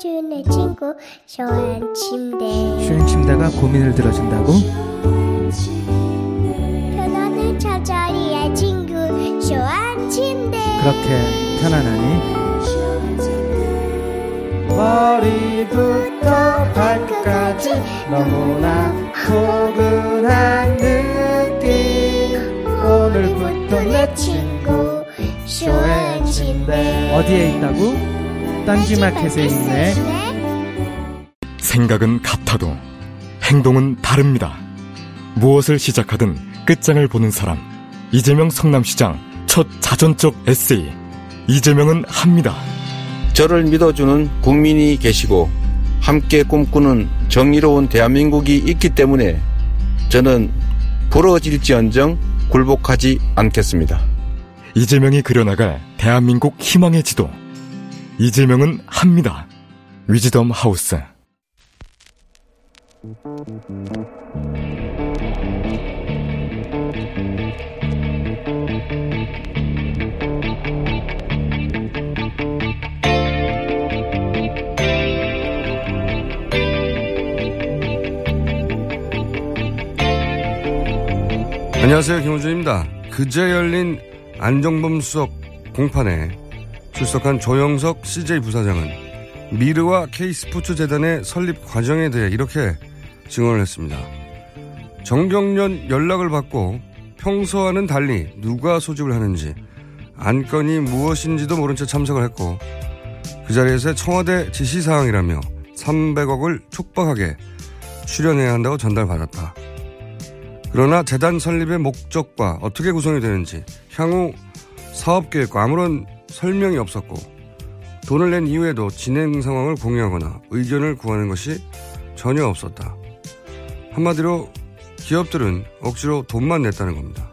넣어준 내 친구 쇼한 침대 슈링 침대가 고민을 들어준다고? 편안한 잠자리의 친구 쇼한 침대 그렇게 편안하니? 머리부터 발끝까지 너무나 포근한 느낌 오늘부터 내 친구 쇼의 침대 어디에 있다고? 딴지마켓에 있네 생각은 같아도 행동은 다릅니다. 무엇을 시작하든 끝장을 보는 사람. 이재명 성남시장 첫 자전적 에세이. 이재명은 합니다. 저를 믿어주는 국민이 계시고 함께 꿈꾸는 정의로운 대한민국이 있기 때문에 저는 부러질지언정 굴복하지 않겠습니다. 이재명이 그려나갈 대한민국 희망의 지도. 이재명은 합니다. 위즈덤 하우스. 안녕하세요. 김호준입니다. 그제 열린 안정범 수석 공판에 출석한 조영석 CJ 부사장은 미르와 K스포츠 재단의 설립 과정에 대해 이렇게 증언을 했습니다. 정경련 연락을 받고 평소와는 달리 누가 소집을 하는지 안건이 무엇인지도 모른 채 참석을 했고 그 자리에서 청와대 지시사항이라며 300억을 촉박하게 출연해야 한다고 전달받았다. 그러나 재단 설립의 목적과 어떻게 구성이 되는지 향후 사업 계획과 아무런 설명이 없었고 돈을 낸 이후에도 진행 상황을 공유하거나 의견을 구하는 것이 전혀 없었다. 한마디로 기업들은 억지로 돈만 냈다는 겁니다.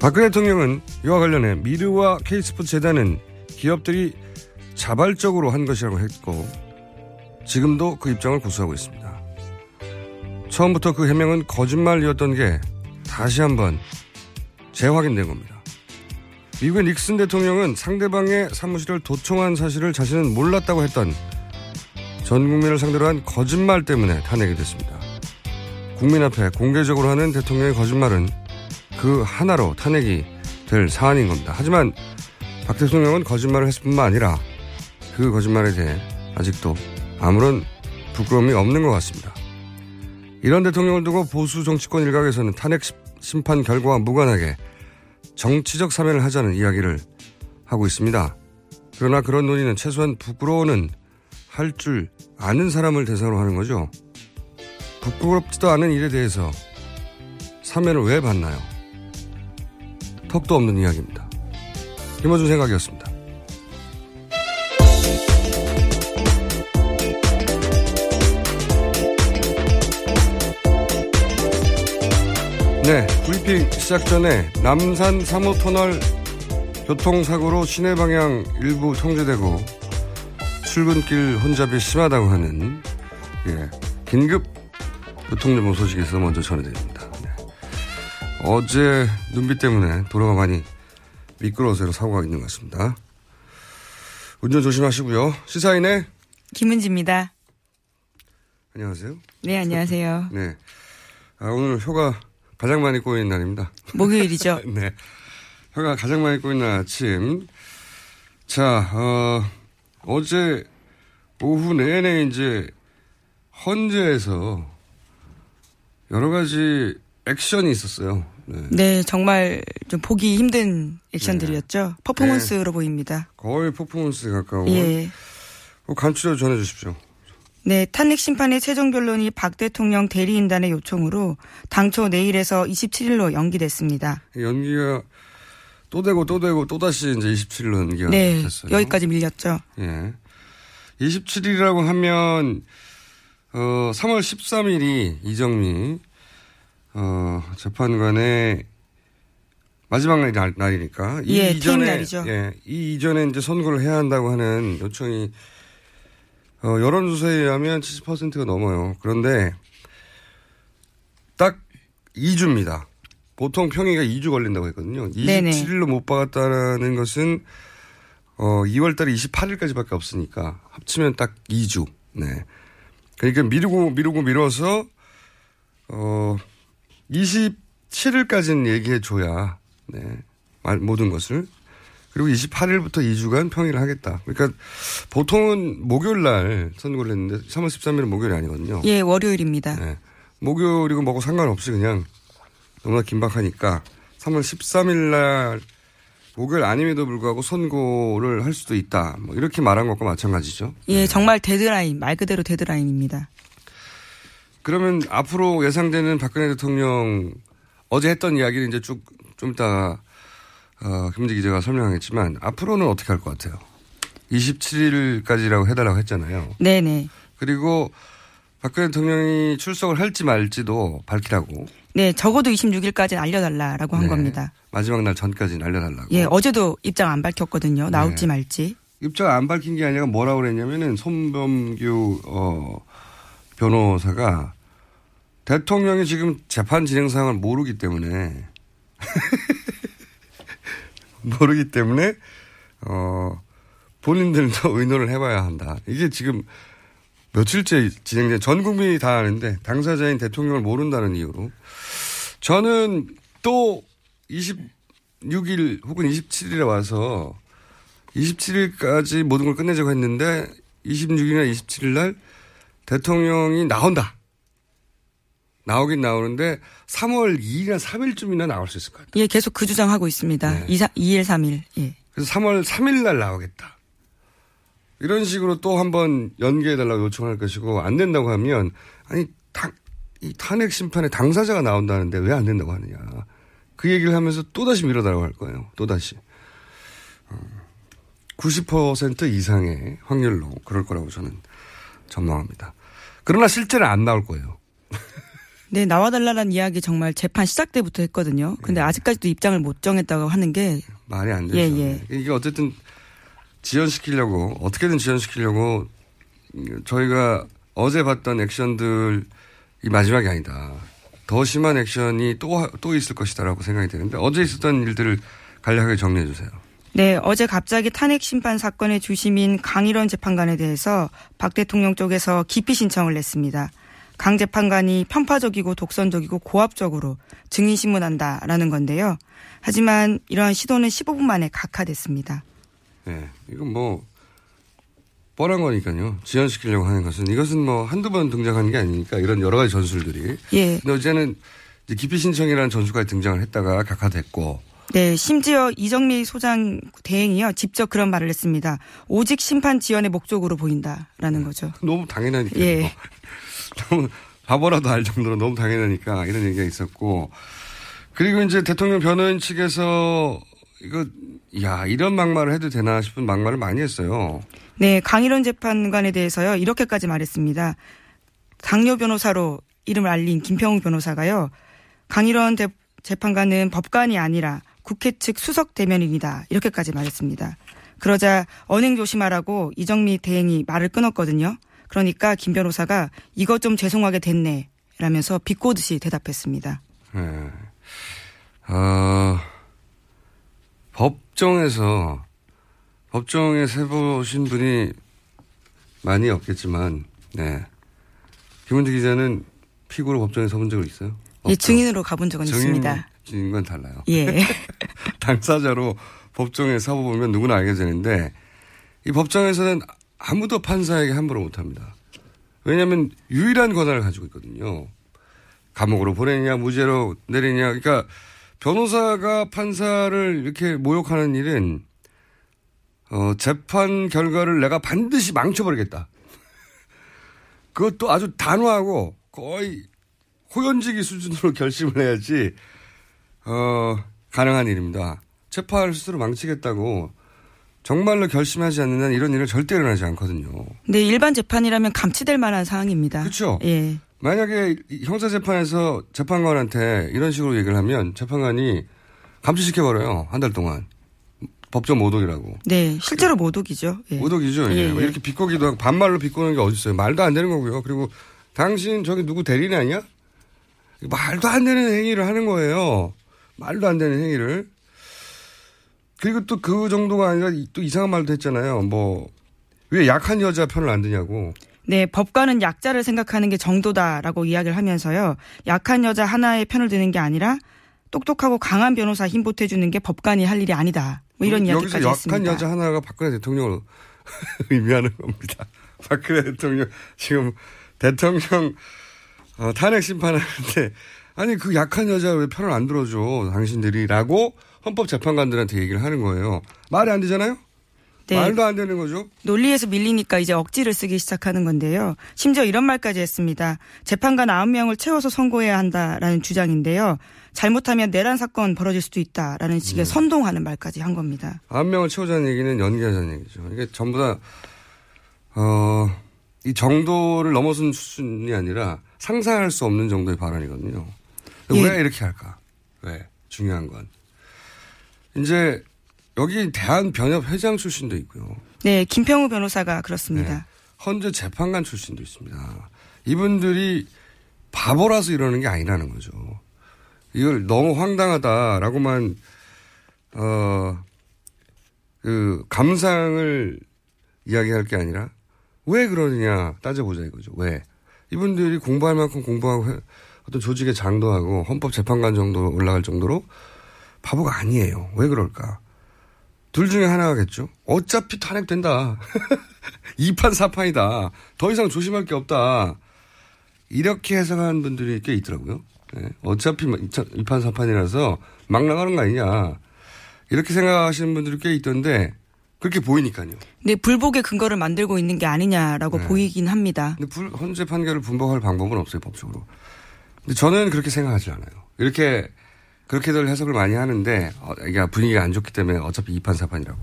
박근혜 대통령은 이와 관련해 미르와 K스포츠 재단은 기업들이 자발적으로 한 것이라고 했고 지금도 그 입장을 고수하고 있습니다. 처음부터 그 해명은 거짓말이었던 게 다시 한번 재확인된 겁니다. 미국의 닉슨 대통령은 상대방의 사무실을 도청한 사실을 자신은 몰랐다고 했던 전 국민을 상대로 한 거짓말 때문에 탄핵이 됐습니다. 국민 앞에 공개적으로 하는 대통령의 거짓말은 그 하나로 탄핵이 될 사안인 겁니다. 하지만 박 대통령은 거짓말을 했을 뿐만 아니라 그 거짓말에 대해 아직도 아무런 부끄러움이 없는 것 같습니다. 이런 대통령을 두고 보수 정치권 일각에서는 탄핵 심판 결과와 무관하게 정치적 사면을 하자는 이야기를 하고 있습니다. 그러나 그런 논의는 최소한 부끄러워는 할 줄 아는 사람을 대상으로 하는 거죠. 부끄럽지도 않은 일에 대해서 사면을 왜 받나요? 턱도 없는 이야기입니다. 김어준 생각이었습니다. 네, 브리핑 시작 전에 남산 3호 터널 교통사고로 시내 방향 일부 통제되고 출근길 혼잡이 심하다고 하는 예, 긴급 교통정보 있어 먼저 전해드립니다. 네. 어제 눈비 때문에 도로가 많이 미끄러워서 사고가 있는 것 같습니다. 운전 조심하시고요. 시사인의 김은지입니다. 안녕하세요. 네, 안녕하세요. 네. 아, 오늘 휴가 가장 많이 꼬이는 날입니다. 목요일이죠. 네. 혀가 가장 많이 꼬이는 날 아침. 자, 어, 어제 오후 내내 이제 헌재에서 여러 가지 액션이 있었어요. 네. 네, 정말 좀 보기 힘든 액션들이었죠. 퍼포먼스로 보입니다. 거의 퍼포먼스에 가까운. 예. 어, 간추려 전해 주십시오. 네, 탄핵 심판의 최종 변론이 박 대통령 대리인단의 요청으로 당초 내일에서 27일로 연기됐습니다. 연기가 또 되고 또 되고 또 다시 이제 27일로 연기가 네, 됐어요. 여기까지 밀렸죠. 예. 27일이라고 하면 어 3월 13일이 이정미 어 재판관의 마지막 날, 날이니까 이 예, 이전에. 예, 이 이전에 이제 선고를 해야 한다고 하는 요청이 어 여론조사에 의하면 70%가 넘어요. 그런데 딱 2주입니다. 보통 평이가 2주 걸린다고 했거든요. 네네. 27일로 못 박았다는 것은 어 2월 달에 28일까지밖에 없으니까 합치면 딱 2주. 네. 그러니까 미루고 미루고 미뤄서 어 27일까지는 얘기해 줘야 네. 말- 모든 것을 그리고 28일부터 2주간 평일을 하겠다. 그러니까 보통은 목요일 날 선고를 했는데 3월 13일은 목요일이 아니거든요. 예, 월요일입니다. 네. 목요일이고 뭐고 상관없이 그냥 너무나 긴박하니까 3월 13일 날 목요일 아님에도 불구하고 선고를 할 수도 있다. 뭐 이렇게 말한 것과 마찬가지죠. 예, 정말 데드라인, 말 그대로 데드라인입니다. 그러면 앞으로 예상되는 박근혜 대통령 어제 했던 이야기는 이제 쭉 좀 이따 어, 김문재 기자가 설명하겠지만 앞으로는 어떻게 할 것 같아요? 27일까지라고 해달라고 했잖아요. 네네. 그리고 박근혜 대통령이 출석을 할지 말지도 밝히라고 네, 적어도 26일까지는 알려달라라고 한 네. 겁니다. 마지막 날 전까지는 알려달라고. 예, 어제도 입장 안 밝혔거든요. 나올지 네. 말지. 입장 안 밝힌 게 아니라 뭐라고 그랬냐면은 손범규 어 변호사가 대통령이 지금 재판 진행 상황을 모르기 때문에 모르기 때문에 어 본인들도 의논을 해봐야 한다. 이게 지금 며칠째 진행된 전 국민이 다 아는데 당사자인 대통령을 모른다는 이유로 저는 또 26일 혹은 27일에 와서 27일까지 모든 걸 끝내자고 했는데 26일이나 27일 날 대통령이 나온다. 나오긴 나오는데 3월 2일이나 3일쯤이나 나올 수 있을 것 같아요. 예, 계속 그 주장하고 있습니다. 네. 2, 2일, 3일. 예. 그래서 3월 3일 날 나오겠다. 이런 식으로 또 한번 연기해달라고 요청할 것이고 안 된다고 하면 아니 당, 이 탄핵 심판에 당사자가 나온다는데 왜 안 된다고 하느냐. 그 얘기를 하면서 또 다시 밀어달라고 할 거예요. 또 다시. 어, 90% 이상의 확률로 그럴 거라고 저는 전망합니다. 그러나 실제는 안 나올 거예요. 네, 나와달라는 이야기 정말 재판 시작 때부터 했거든요. 네. 근데 아직까지도 입장을 못 정했다고 하는 게 말이 안 되죠. 예, 예. 이게 어쨌든 지연시키려고 어떻게든 지연시키려고 저희가 어제 봤던 액션들이 마지막이 아니다. 더 심한 액션이 또, 하- 또 있을 것이다라고 생각이 되는데 어제 있었던 일들을 간략하게 정리해 주세요. 네, 어제 갑자기 탄핵 심판 사건의 주심인 강일원 재판관에 대해서 박 대통령 쪽에서 기피 신청을 냈습니다. 강 재판관이 편파적이고 독선적이고 고압적으로 증인 신문한다라는 건데요. 하지만 이러한 시도는 15분 만에 각하됐습니다. 네. 이건 뭐, 뻔한 거니까요. 지연시키려고 하는 것은 이것은 뭐 한두 번 등장하는 게 아니니까 이런 여러 가지 전술들이. 예. 근데 어제는 기피 신청이라는 전술까지 등장을 했다가 각하됐고 네, 심지어 이정미 소장 대행이요. 직접 그런 말을 했습니다. 오직 심판 지연의 목적으로 보인다라는 거죠. 너무 당연하니까. 예. 너무 바보라도 알 정도로 너무 당연하니까 이런 얘기가 있었고 그리고 이제 대통령 변호인 측에서 이거 야 이런 막말을 해도 되나 싶은 막말을 많이 했어요. 네, 강일원 재판관에 대해서요. 이렇게까지 말했습니다. 당뇨 변호사로 이름을 알린 김평웅 변호사가요. 강일원 대- 재판관은 법관이 아니라 국회 측 수석 대면인이다. 이렇게까지 말했습니다. 그러자 언행 조심하라고 이정미 대행이 말을 끊었거든요. 그러니까 김 변호사가 이것 좀 죄송하게 됐네. 라면서 비꼬듯이 대답했습니다. 예. 어, 법정에서 법정에 세보신 분이 많이 없겠지만 네 김은지 기자는 피고로 법정에 서본 적은 있어요? 예, 증인으로 가본 적은 있습니다. 증인과는 달라요. 예. 당사자로 법정에 서보면 누구나 알게 되는데 이 법정에서는 아무도 판사에게 함부로 못합니다. 왜냐하면 유일한 권한을 가지고 있거든요. 감옥으로 보내냐, 무죄로 내리냐. 그러니까 변호사가 판사를 이렇게 모욕하는 일은 어, 재판 결과를 내가 반드시 망쳐버리겠다. 그것도 아주 단호하고 거의 호연지기 수준으로 결심을 해야지, 어, 가능한 일입니다. 재판을 스스로 망치겠다고 정말로 결심하지 않는 한 이런 일은 절대 일어나지 않거든요. 네, 일반 재판이라면 감치될 만한 상황입니다. 그렇죠. 예. 만약에 형사 재판에서 재판관한테 이런 식으로 얘기를 하면 재판관이 감치시켜 버려요. 한 달 동안. 법정 모독이라고. 네, 실제로 모독이죠. 예. 모독이죠. 예, 예, 예. 이렇게 비꼬기도 하고 반말로 비꼬는 게 어딨어요. 말도 안 되는 거고요. 그리고 당신 저기 누구 대리인 아니야? 말도 안 되는 행위를 하는 거예요. 말도 안 되는 행위를. 그리고 또 그 정도가 아니라 또 이상한 말도 했잖아요. 뭐, 왜 약한 여자 편을 안 드냐고. 네, 법관은 약자를 생각하는 게 정도다라고 이야기를 하면서요. 약한 여자 하나의 편을 드는 게 아니라 똑똑하고 강한 변호사 힘 보태주는 게 법관이 할 일이 아니다. 뭐 이런 여기서 이야기까지 약한 했습니다. 여자 하나가 박근혜 대통령을 의미하는 겁니다. 박근혜 대통령 지금 대통령 어, 탄핵 심판하는데 아니 그 약한 여자 왜 편을 안 들어줘 당신들이라고 헌법재판관들한테 얘기를 하는 거예요. 말이 안 되잖아요. 네. 말도 안 되는 거죠. 논리에서 밀리니까 이제 억지를 쓰기 시작하는 건데요. 심지어 이런 말까지 했습니다. 재판관 9명을 채워서 선고해야 한다라는 주장인데요. 잘못하면 내란 사건 벌어질 수도 있다라는 식의 선동하는 말까지 한 겁니다. 한 명을 채우자는 얘기는 연기하자는 얘기죠. 이게 전부 다, 어, 이 정도를 넘어선 수준이 아니라 상상할 수 없는 정도의 발언이거든요. 예. 왜 이렇게 할까? 왜? 중요한 건. 이제 여기 대한변협 회장 출신도 있고요. 네, 김평우 변호사가 그렇습니다. 네. 헌재 재판관 출신도 있습니다. 이분들이 바보라서 이러는 게 아니라는 거죠. 이걸 너무 황당하다라고만 어, 그 감상을 이야기할 게 아니라 왜 그러느냐 따져보자 이거죠. 왜 이분들이 공부할 만큼 공부하고 해- 어떤 조직의 장도하고 헌법 재판관 정도로 올라갈 정도로 바보가 아니에요. 왜 그럴까? 둘 중에 하나겠죠. 어차피 탄핵된다. 2판 4판이다. 더 이상 조심할 게 없다. 이렇게 해석하는 분들이 꽤 있더라고요. 예. 어차피 2판 4판이라서 막 나가는 거 아니냐. 이렇게 생각하시는 분들이 꽤 있던데 그렇게 보이니까요. 네, 불복의 근거를 만들고 있는 게 아니냐라고 네. 보이긴 합니다. 근데 불, 헌재 판결을 분복할 방법은 없어요, 법적으로. 근데 저는 그렇게 생각하지 않아요. 이렇게, 그렇게들 해석을 많이 하는데, 어, 이게 분위기가 안 좋기 때문에 어차피 2판, 4판이라고.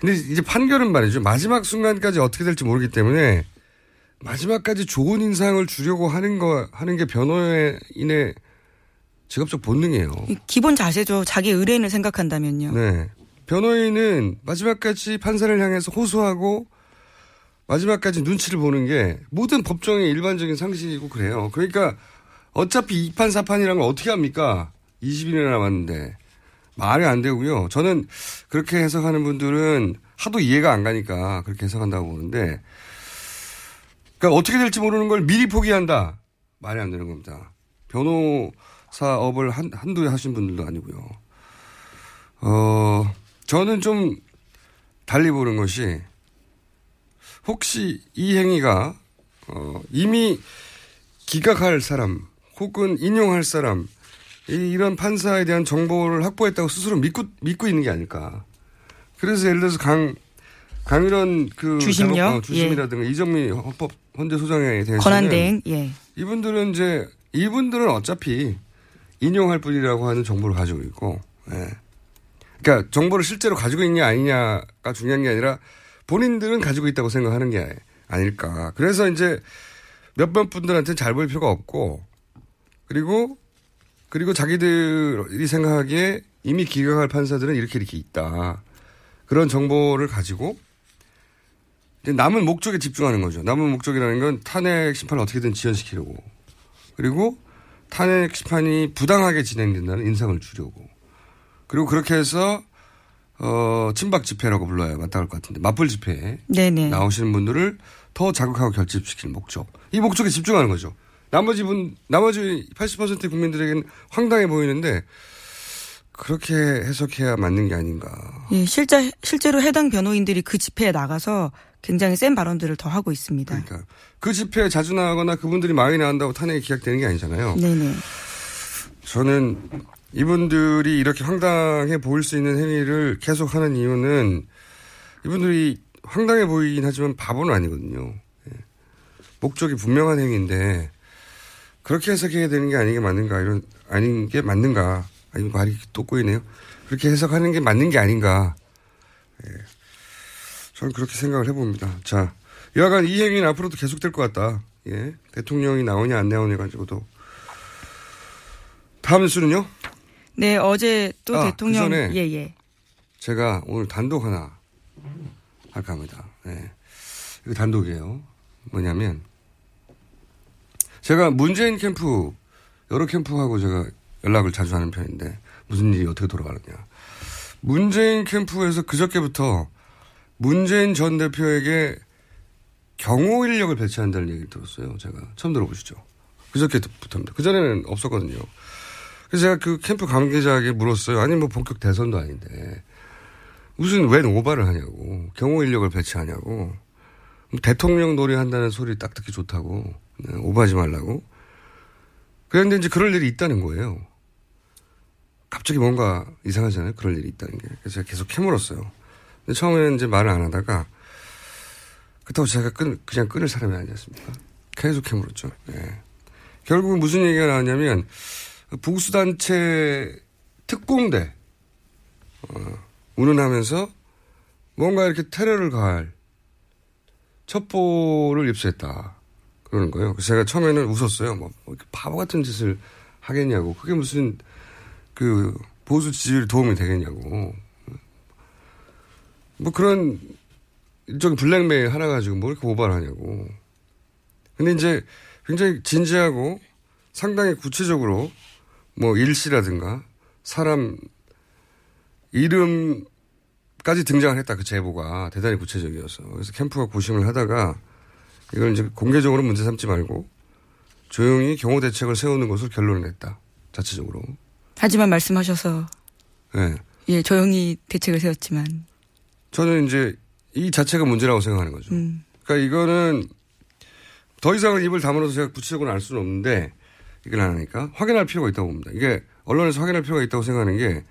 근데 이제 판결은 말이죠. 마지막 순간까지 어떻게 될지 모르기 때문에, 마지막까지 좋은 인상을 주려고 하는 거, 하는 게 변호인의 직업적 본능이에요. 기본 자세죠. 자기 의뢰인을 생각한다면요. 네. 변호인은 마지막까지 판사를 향해서 호소하고 마지막까지 눈치를 보는 게 모든 법정의 일반적인 상식이고 그래요. 그러니까 어차피 2판 4판이라는 걸 어떻게 합니까? 20일이나 남았는데. 말이 안 되고요. 저는 그렇게 해석하는 분들은 하도 이해가 안 가니까 그렇게 해석한다고 보는데 그러니까 어떻게 될지 모르는 걸 미리 포기한다. 말이 안 되는 겁니다. 변호사업을 한, 한두 해 하신 분들도 아니고요. 어, 저는 좀 달리 보는 것이 혹시 이 행위가 어, 이미 기각할 사람 혹은 인용할 사람 이, 이런 판사에 대한 정보를 확보했다고 스스로 믿고 믿고 있는 게 아닐까. 그래서 예를 들어서 강 강일원 그 주심요? 대법- 어, 주심이라든가 이정미 헌법 헌재 소장에 대해서는 권한대행, 예. 이분들은 이제 이분들은 어차피 인용할 뿐이라고 하는 정보를 가지고 있고, 예. 그러니까 정보를 실제로 가지고 있냐 아니냐가 중요한 게 아니라 본인들은 가지고 있다고 생각하는 게 아닐까. 그래서 이제 몇몇 분들한테는 잘 보일 필요가 없고, 그리고 그리고 자기들이 생각하기에 이미 기각할 판사들은 이렇게 이렇게 있다. 그런 정보를 가지고 남은 목적에 집중하는 거죠. 남은 목적이라는 건 탄핵 심판을 어떻게든 지연시키려고. 그리고 탄핵 심판이 부당하게 진행된다는 인상을 주려고. 그리고 그렇게 해서 어 친박 집회라고 불러야 맞다할 것 같은데 맞불 집회에 네네. 나오시는 분들을 더 자극하고 결집시킬 목적. 이 목적에 집중하는 거죠. 나머지 분, 나머지 80%의 국민들에게는 황당해 보이는데 그렇게 해석해야 맞는 게 아닌가. 예, 실제, 실제로 해당 변호인들이 그 집회에 나가서 굉장히 센 발언들을 더 하고 있습니다. 그러니까 그 집회에 자주 나가거나 그분들이 많이 나간다고 탄핵이 기각되는 게 아니잖아요. 네네. 저는 이분들이 이렇게 황당해 보일 수 있는 행위를 계속 하는 이유는 이분들이 황당해 보이긴 하지만 바보는 아니거든요. 예. 목적이 분명한 행위인데 그렇게 해석해야 되는 게 아닌 게 맞는가 이런 아닌 게 맞는가 아니 말이 또 꼬이네요. 그렇게 해석하는 게 맞는 게 아닌가. 예. 저는 그렇게 생각을 해봅니다. 자, 여하간 이 행위는 앞으로도 계속될 것 같다. 예. 대통령이 나오냐 안 나오냐 가지고도. 다음 뉴스는요? 네, 어제 또 아, 대통령 그 예, 예. 제가 오늘 단독 하나 할까 합니다. 네. 이거 단독이에요. 뭐냐면, 제가 문재인 캠프, 여러 캠프하고 제가 연락을 자주 하는 편인데, 무슨 일이 어떻게 돌아가느냐. 문재인 캠프에서 그저께부터 문재인 전 대표에게 경호 인력을 배치한다는 얘기를 들었어요. 제가 처음 들어보시죠. 그저께부터입니다. 그전에는 없었거든요. 그래서 제가 그 캠프 관계자에게 물었어요. 아니, 뭐 본격 대선도 아닌데. 무슨 웬 오바를 하냐고. 경호 인력을 배치하냐고. 대통령 놀이한다는 소리 딱 듣기 좋다고. 네, 오바하지 말라고. 그런데 이제 그럴 일이 있다는 거예요. 갑자기 뭔가 이상하잖아요. 그럴 일이 있다는 게. 그래서 제가 계속 캐물었어요. 근데 처음에는 이제 말을 안 하다가 그렇다고 제가 끊, 그냥 끊을 사람이 아니었습니까? 계속 캐물었죠. 네. 결국은 무슨 얘기가 나왔냐면 보수단체 특공대 어, 운운하면서 뭔가 이렇게 테러를 가할 첩보를 입수했다. 그러는 거예요. 그래서 제가 처음에는 웃었어요. 뭐, 뭐 바보 같은 짓을 하겠냐고. 그게 무슨 그 보수 지지율 도움이 되겠냐고. 뭐 그런 일종의 블랙메일 하나 가지고 뭐 이렇게 오바를 하냐고. 근데 이제 굉장히 진지하고 상당히 구체적으로 뭐 일시라든가 사람 이름까지 등장을 했다. 그 제보가 대단히 구체적이어서. 그래서 캠프가 고심을 하다가 이걸 이제 공개적으로 문제 삼지 말고 조용히 경호 대책을 세우는 것을 결론을 냈다. 자체적으로. 하지만 말씀하셔서 네. 예, 조용히 대책을 세웠지만 저는 이제 이 자체가 문제라고 생각하는 거죠. 음. 그러니까 이거는 더 이상은 입을 다물어서 제가 구체적으로 알 수는 없는데 이걸 안 하니까 확인할 필요가 있다고 봅니다. 이게 언론에서 확인할 필요가 있다고 생각하는 게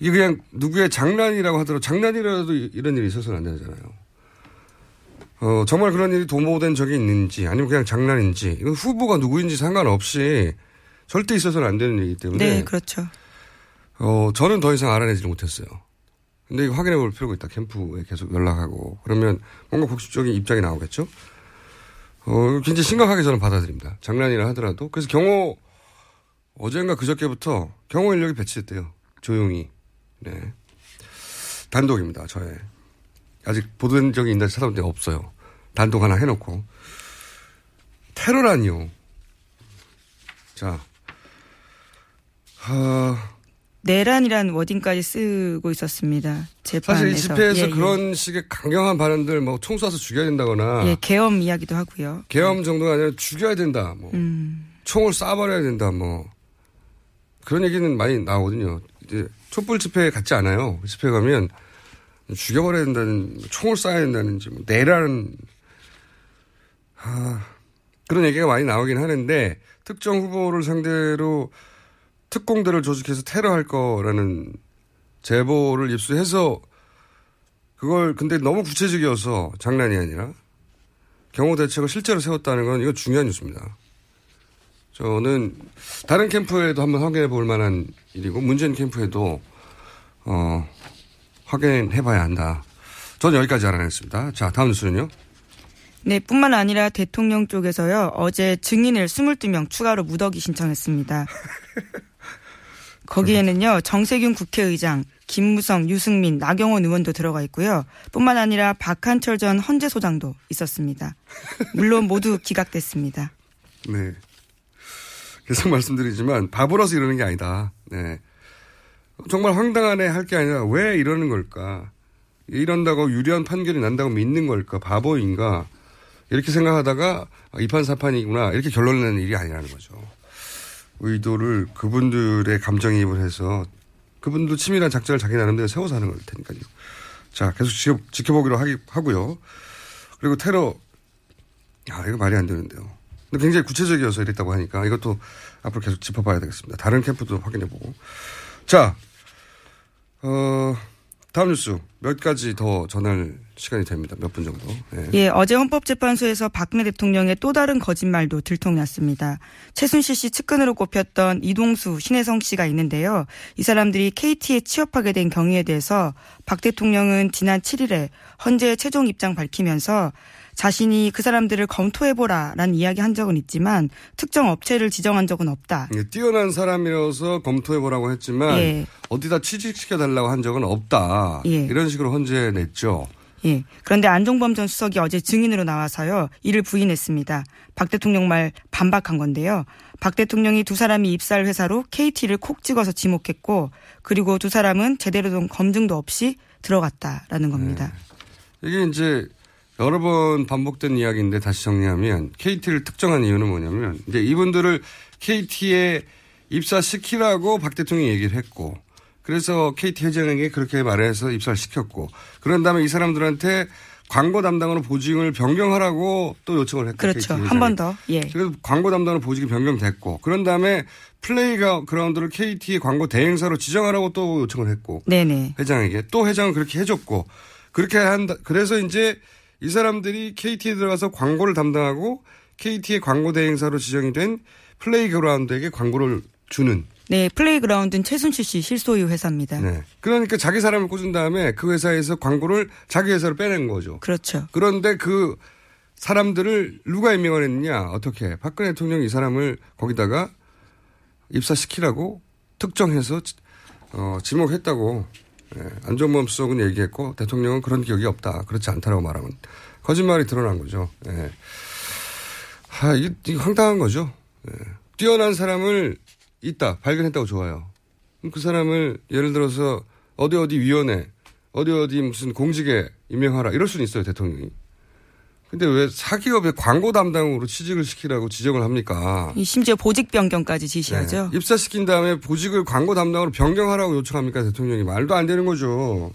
이게 그냥 누구의 장난이라고 하더라도 장난이라도 이런 일이 있어서는 안 되잖아요. 어, 정말 그런 일이 도모된 적이 있는지 아니면 그냥 장난인지 이건 후보가 누구인지 상관없이 절대 있어서는 안 되는 일이기 때문에 네, 그렇죠. 어, 저는 더 이상 알아내지를 못했어요. 근데 이거 확인해 볼 필요가 있다. 캠프에 계속 연락하고. 그러면 뭔가 공식적인 입장이 나오겠죠? 어, 굉장히 심각하게 저는 받아들입니다. 장난이라 하더라도. 그래서 경호, 어젠가 그저께부터 경호 인력이 배치됐대요. 조용히. 네. 단독입니다. 저의. 아직 보도된 적이 있나 찾아본 적 없어요. 단독 하나 해놓고. 테러라니요. 자. 하, 내란이란 워딩까지 쓰고 있었습니다. 재판에서. 사실 이 집회에서 예, 예. 그런 식의 강경한 발언들 뭐총 쏴서 죽여야 된다거나 예, 계엄 이야기도 하고요. 계엄 정도가 아니라 죽여야 된다. 뭐 음. 총을 쏴버려야 된다. 뭐 그런 얘기는 많이 나오거든요. 이제 촛불 집회에 같지 않아요. 그 집회 가면 죽여버려야 된다는 총을 쏴야 된다는지 뭐 내라는 아, 그런 얘기가 많이 나오긴 하는데 특정 후보를 상대로 특공대를 조직해서 테러할 거라는 제보를 입수해서 그걸 근데 너무 구체적이어서 장난이 아니라 경호 대책을 실제로 세웠다는 건 이거 중요한 뉴스입니다. 저는 다른 캠프에도 한번 확인해 볼 만한 일이고 문재인 캠프에도 어, 확인해 봐야 한다. 저는 여기까지 알아냈습니다. 자, 다음 뉴스는요. 네, 뿐만 아니라 대통령 쪽에서요, 어제 증인을 22명 추가로 무더기 신청했습니다. 거기에는요, 정세균 국회의장, 김무성, 유승민, 나경원 의원도 들어가 있고요. 뿐만 아니라 박한철 전 헌재 소장도 있었습니다. 물론 모두 기각됐습니다. 네. 계속 말씀드리지만 바보라서 이러는 게 아니다. 네. 정말 황당하네 할게 아니라 왜 이러는 걸까? 이런다고 유리한 판결이 난다고 믿는 걸까? 바보인가? 이렇게 생각하다가 이판사판이구나. 이렇게 결론 내는 일이 아니라는 거죠. 의도를 그분들의 감정이입을 해서 그분도 치밀한 작전을 자기 나름대로 세워서 하는 걸 테니까요. 자, 계속 지켜, 하기, 하고요. 그리고 테러, 아, 이거 말이 안 되는데요. 근데 굉장히 구체적이어서 이랬다고 하니까 이것도 앞으로 계속 짚어봐야 되겠습니다. 다른 캠프도 확인해보고. 자, 어, 다음 뉴스 몇 가지 더 전할 시간이 됩니다. 몇 분 정도. 예. 예, 어제 헌법재판소에서 박근혜 대통령의 또 다른 거짓말도 들통났습니다. 최순실 씨 측근으로 꼽혔던 이동수, 신혜성 씨가 있는데요. 이 사람들이 KT에 취업하게 된 경위에 대해서 박 대통령은 지난 7일에 헌재의 최종 입장 밝히면서 자신이 그 사람들을 검토해보라라는 이야기 한 적은 있지만 특정 업체를 지정한 적은 없다. 예, 뛰어난 사람이라서 검토해보라고 했지만 예. 어디다 취직시켜달라고 한 적은 없다. 예. 이런 식으로 헌재에 냈죠. 예. 그런데 안종범 전 수석이 어제 증인으로 나와서요. 이를 부인했습니다. 박 대통령 말 반박한 건데요. 박 대통령이 두 사람이 입사할 회사로 KT를 콕 찍어서 지목했고 그리고 두 사람은 제대로 된 검증도 없이 들어갔다라는 겁니다. 이게 이제 여러 번 반복된 이야기인데 다시 정리하면 KT를 특정한 이유는 뭐냐면 이제 이분들을 KT에 입사시키라고 박 대통령이 얘기를 했고 그래서 KT 회장에게 그렇게 말해서 입사를 시켰고 그런 다음에 이 사람들한테 광고 담당으로 보직을 변경하라고 또 요청을 했고 그렇죠. 한 번 더. 예. 그래서 광고 담당으로 보직이 변경됐고 그런 다음에 플레이가 그라운드를 KT의 광고 대행사로 지정하라고 또 요청을 했고 네네. 회장에게 또 회장은 그렇게 해줬고 그렇게 한다. 그래서 이제 이 사람들이 KT에 들어가서 광고를 담당하고 KT의 광고 대행사로 지정이 된 플레이 그라운드에게 광고를 주는. 네, 플레이그라운드는 최순실 씨 실소유 회사입니다. 네. 그러니까 자기 사람을 꽂은 다음에 그 회사에서 광고를 자기 회사로 빼낸 거죠. 그렇죠. 그런데 그 사람들을 누가 임명을 했느냐? 어떻게? 박근혜 대통령이 이 사람을 거기다가 입사시키라고 특정해서 어, 지목했다고 예, 안종범 수석은 얘기했고 대통령은 그런 기억이 없다. 그렇지 않다라고 말하면 거짓말이 드러난 거죠. 예. 하, 이게, 이게 황당한 거죠. 예. 뛰어난 사람을 있다 발견했다고 좋아요. 그럼 그 사람을 예를 들어서 어디 어디 위원회 어디 어디 무슨 공직에 임명하라 이럴 수는 있어요 대통령이. 근데 왜 사기업의 광고 담당으로 취직을 시키라고 지정을 합니까? 이 심지어 보직 변경까지 지시하죠. 네. 입사시킨 다음에 보직을 광고 담당으로 변경하라고 요청합니까 대통령이 말도 안 되는 거죠.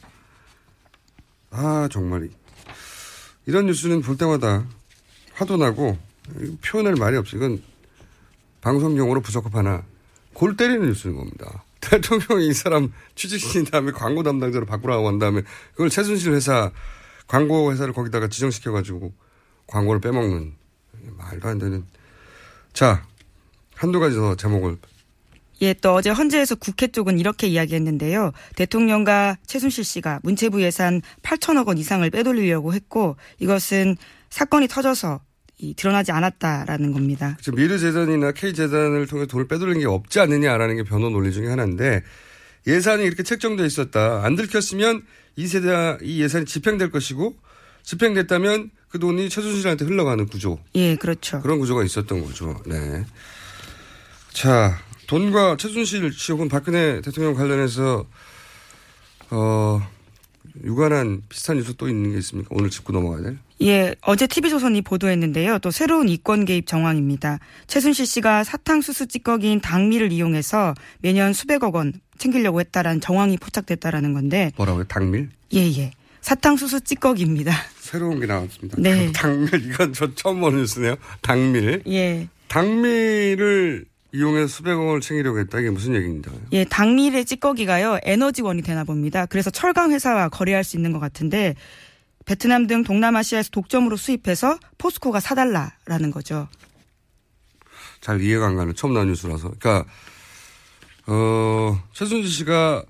아 정말 이런 뉴스는 볼 때마다 화도 나고 표현할 말이 없이 이건 방송용으로 부적합 하나 골 때리는 뉴스인 겁니다. 대통령이 이 사람 취직시킨 다음에 광고 담당자로 바꾸라고 한 다음에 그걸 최순실 회사 광고 회사를 거기다가 지정시켜 가지고 광고를 빼먹는 말도 안 되는. 자 한두 가지 더 제목을 예, 또 어제 헌재에서 국회 쪽은 이렇게 이야기했는데요. 대통령과 최순실 씨가 문체부 예산 8천억 원 이상을 빼돌리려고 했고 이것은 사건이 터져서 이 드러나지 않았다라는 겁니다. 지금 미르 재단이나 K재단을 통해 돈을 빼돌린 게 없지 않느냐라는 게 변호 논리 중에 하나인데 예산이 이렇게 책정돼 있었다. 안 들켰으면 이 세대 이 예산이 집행될 것이고 집행됐다면 그 돈이 최순실한테 흘러가는 구조. 예, 그렇죠. 그런 구조가 있었던 거죠. 네. 자, 돈과 최순실 씨 혹은 박근혜 대통령 관련해서 어 유관한 비슷한 뉴스 또 있는 게 있습니까? 오늘 짚고 넘어가야 될. 예, 어제 TV조선이 보도했는데요. 또 새로운 이권 개입 정황입니다. 최순실 씨가 사탕수수 찌꺼기인 당미를 이용해서 매년 수백억 원 챙기려고 했다라는 정황이 포착됐다라는 건데. 뭐라고요? 당밀? 예, 예. 사탕수수 찌꺼기입니다. 새로운 게 나왔습니다. 네. 당밀 이건 저 처음 보는 뉴스네요. 당밀. 예. 당밀을 이용해서 수백억을 챙기려고 했다. 이게 무슨 얘기입니다. 예, 당밀의 찌꺼기가요, 에너지원이 되나 봅니다. 그래서 철강 회사와 거래할 수 있는 것 같은데, 베트남 등 동남아시아에서 독점으로 수입해서 포스코가 사달라라는 거죠. 잘 이해가 안 가는 처음 나온 뉴스라서. 그러니까 어, 최순실 씨가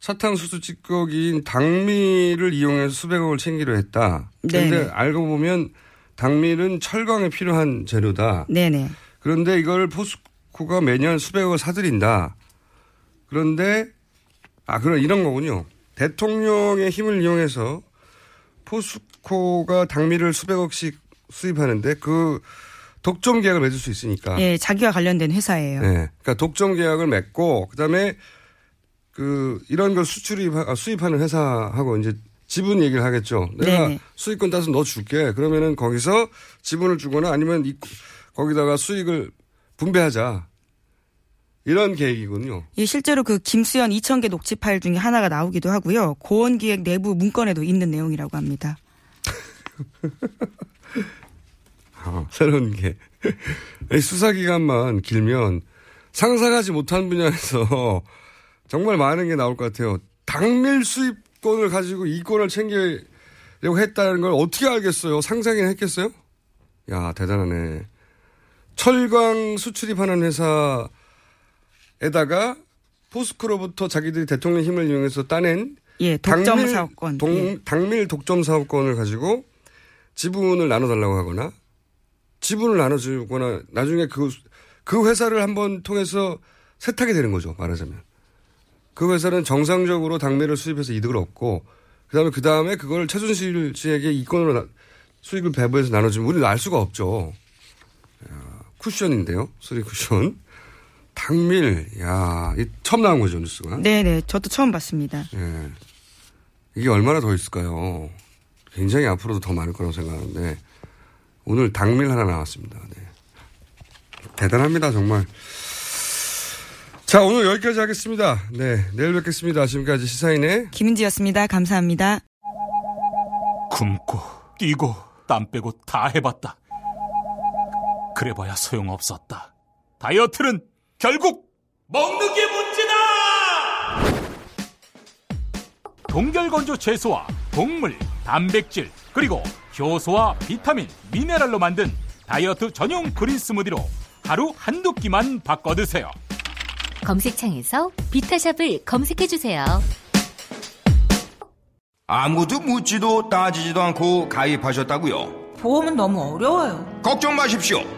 사탕수수 찌꺼기인 당밀을 이용해서 수백억을 챙기려 했다. 그런데 네네. 알고 보면 당밀은 철강에 필요한 재료다. 네네. 그런데 이걸 포스 코가 매년 수백억을 사들인다. 그런데 아 그런 이런 거군요. 대통령의 힘을 이용해서 포스코가 당밀을 수백억씩 수입하는데 그 독점 계약을 맺을 수 있으니까. 예, 자기와 관련된 회사예요. 네. 그러니까 독점 계약을 맺고 그다음에 그 이런 걸 수출입 아, 수입하는 회사하고 이제 지분 얘기를 하겠죠. 내가 네네. 수익권 따서 너 줄게. 그러면은 거기서 지분을 주거나 아니면 이, 거기다가 수익을 분배하자. 이런 계획이군요. 예, 실제로 그 김수현 2,000개 녹취 파일 중에 하나가 나오기도 하고요. 고원기획 내부 문건에도 있는 내용이라고 합니다. 어, 새로운 게. 수사기간만 길면 상상하지 못한 분야에서 정말 많은 게 나올 것 같아요. 당밀 수입권을 가지고 이권을 챙기려고 했다는 걸 어떻게 알겠어요? 상상이나 했겠어요? 야, 대단하네. 철강 수출입하는 회사에다가 포스코로부터 자기들이 대통령 힘을 이용해서 따낸 예, 독점 사업권. 동- 예. 당밀 독점 사업권을 가지고 지분을 나눠달라고 하거나 지분을 나눠주거나 나중에 그, 그 회사를 한번 통해서 세탁이 되는 거죠. 말하자면. 그 회사는 정상적으로 당밀을 수입해서 이득을 얻고 그 다음에 그 다음에 그걸 최순실 씨에게 이권으로 나- 수익을 배분해서 나눠주면 우리는 알 수가 없죠. 야, 쿠션인데요. 수리 쿠션. 당밀. 야, 이 처음 나온 거죠, 뉴스가. 네네, 저도 처음 봤습니다. 예. 이게 얼마나 더 있을까요? 굉장히 앞으로도 더 많을 거라고 생각하는데 오늘 당밀 하나 나왔습니다. 네. 대단합니다, 정말. 자, 오늘 여기까지 하겠습니다. 네, 내일 뵙겠습니다. 지금까지 시사인의 김은지였습니다. 감사합니다. 굶고 뛰고 땀 빼고 다 해봤다. 그래봐야 소용없었다. 다이어트는 결국 먹는 게 문제다! 동결건조 채소와 동물, 단백질, 그리고 효소와 비타민, 미네랄로 만든 다이어트 전용 그린 스무디로 하루 한두 끼만 바꿔 드세요. 검색창에서 비타샵을 검색해 주세요. 아무도 묻지도 따지지도 않고 가입하셨다고요? 보험은 너무 어려워요. 걱정 마십시오.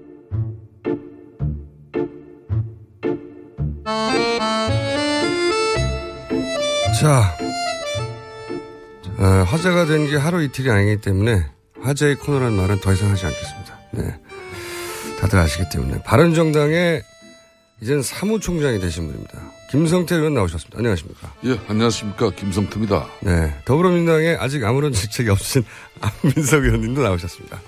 자, 어, 화제가 된 게 하루 이틀이 아니기 때문에 화제의 코너라는 말은 더 이상 하지 않겠습니다. 네. 다들 아시기 때문에. 바른정당의 이제는 사무총장이 되신 분입니다. 김성태 의원 나오셨습니다. 안녕하십니까. 예, 안녕하십니까. 김성태입니다. 네. 더불어민주당에 아직 아무런 직책이 없으신 안민석 의원님도 나오셨습니다.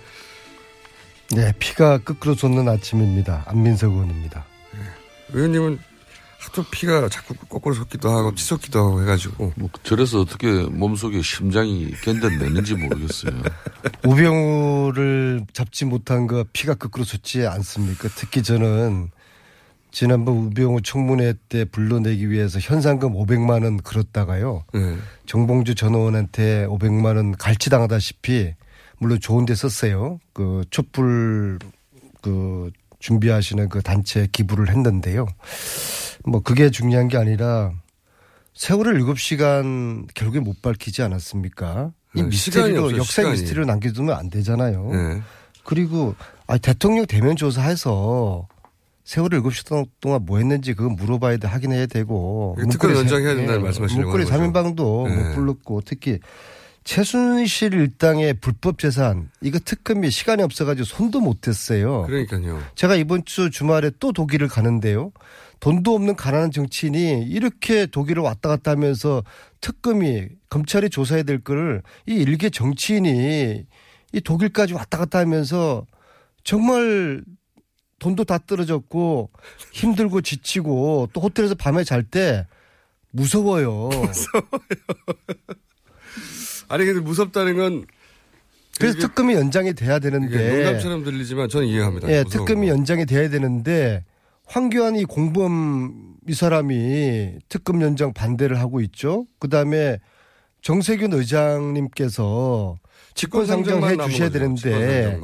네, 피가 거꾸로 솟는 아침입니다. 안민석 의원입니다. 의원님은 하도 피가 자꾸 거꾸로 솟기도 하고 치솟기도 하고 해가지고. 뭐, 저래서 어떻게 몸속에 심장이 견뎌내는지 모르겠어요. 우병우를 잡지 못한 거 피가 거꾸로 솟지 않습니까? 특히 저는 지난번 우병우 청문회 때 불러내기 위해서 현상금 500만 원 걸었다가요. 네. 정봉주 전 의원한테 500만 원 갈치당하다시피 물론 좋은 데 썼어요. 그 촛불 그 준비하시는 그 단체에 기부를 했는데요. 뭐 그게 중요한 게 아니라 세월을 7시간 결국에 못 밝히지 않았습니까? 이 네, 미스테리로 없어요, 역사 시간이. 미스테리로 남겨두면 안 되잖아요. 네. 그리고 아 대통령 대면 조사해서 세월을 7시간 동안 뭐 했는지 그거 물어봐야 돼 확인해야 되고 그 특검 문고리 연장해야 세- 된다는 예, 문고리 하는 거죠. 3인방도 네. 못 불렀고 특히 최순실 일당의 불법 재산 이거 특검이 시간이 없어가지고 손도 못했어요. 그러니까요. 제가 이번 주 주말에 또 독일을 가는데요. 돈도 없는 가난한 정치인이 이렇게 독일을 왔다 갔다 하면서 특검이 검찰이 조사해야 될 거를 이 일개 정치인이 이 독일까지 왔다 갔다 하면서 정말 돈도 다 떨어졌고 힘들고 지치고 또 호텔에서 밤에 잘 때 무서워요. 아니 근데 무섭다는 건 그래서 특검이 연장이 돼야 되는데 농담처럼 들리지만 저는 이해합니다. 예, 특검이 거. 연장이 돼야 되는데 황교안 이 공범 이 사람이 특검 연장 반대를 하고 있죠. 그다음에 정세균 의장님께서 직권 상정 해 직권상정만 주셔야. 되는데.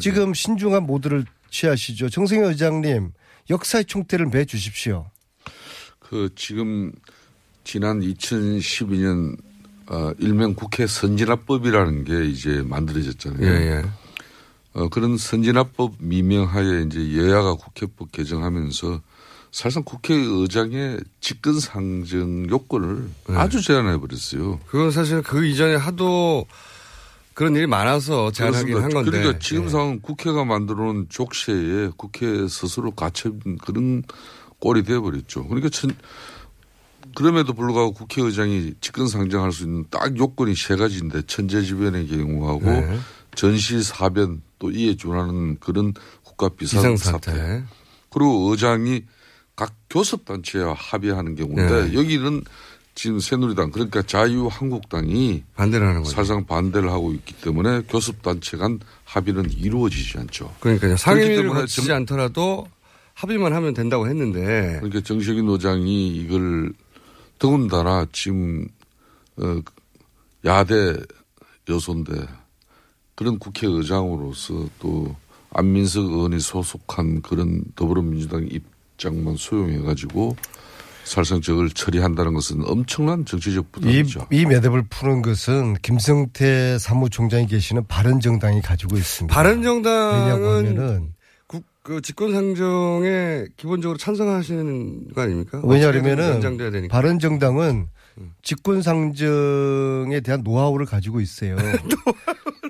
지금 신중한 모드를 취하시죠. 정세균 의장님 역사의 총대를 매 주십시오. 그 지금 지난 2012년 어, 일명 국회 선진화법이라는 게 이제 만들어졌잖아요. 예, 예. 어, 그런 선진화법 미명하에 이제 여야가 국회법 개정하면서 사실상 국회의장의 직권상정 요건을 네. 아주 제한해 버렸어요. 그건 사실 그 이전에 하도 그런 일이 많아서 제안하긴 한 건데. 그러니까 지금 예. 상황 국회가 만들어 놓은 족쇄에 국회 스스로 갇혀있는 그런 꼴이 되어버렸죠. 그러니까 천, 그럼에도 불구하고 국회의장이 직권상정할 수 있는 딱 요건이 세 가지인데 천재지변의 경우하고 네. 전시사변 또 이에 준하는 그런 국가 비상사태. 비상사태. 그리고 의장이 각 교섭단체와 합의하는 경우인데 네. 여기는 지금 새누리당 그러니까 자유한국당이 반대를 하는 거죠. 사실상 반대를 하고 있기 때문에 교섭단체 간 합의는 이루어지지 않죠. 그러니까 상임위를 거치지 정- 않더라도 합의만 하면 된다고 했는데 그러니까 정세균 의장이 이걸 더군다나 지금 어, 야대 여소인데 그런 국회의장으로서 또 안민석 의원이 소속한 그런 더불어민주당 입장만 수용해가지고 저걸 처리한다는 것은 엄청난 정치적 이, 부담이죠. 이 매듭을 푸는 것은 김성태 사무총장이 계시는 바른정당이 가지고 있습니다. 바른정당은 국, 그 직권상정에 기본적으로 찬성하시는 거 아닙니까? 왜냐하면은 되니까. 바른정당은 직권상정에 대한 노하우를 가지고 있어요.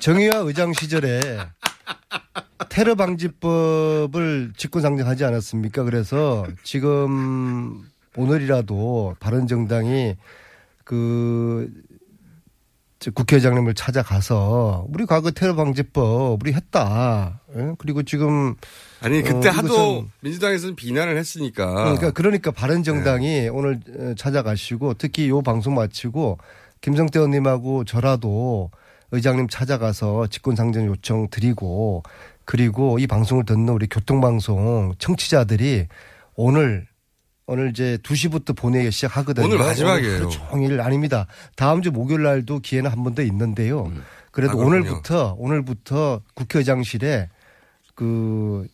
정의화 의장 시절에 테러 방지법을 직권상정하지 않았습니까? 그래서 지금 오늘이라도 바른 정당이 그저 국회의장님을 찾아가서 우리 과거 테러 방지법 우리 했다. 예? 그리고 지금 아니 그때 어, 하도 민주당에서는 비난을 했으니까. 그러니까 그러니까 바른 정당이 네. 오늘 어, 찾아가시고 특히 요 방송 마치고 김성태 의원님하고 저라도 의장님 찾아가서 직권상정 요청 드리고 그리고 이 방송을 듣는 우리 교통방송 청취자들이 오늘 오늘 이제 2시부터 보내기 시작하거든요. 오늘 마지막이에요. 하루 종일 아닙니다. 다음 주 목요일 날도 기회는 한 번 더 있는데요. 그래도 아. 오늘부터 오늘부터 국회의장실에 그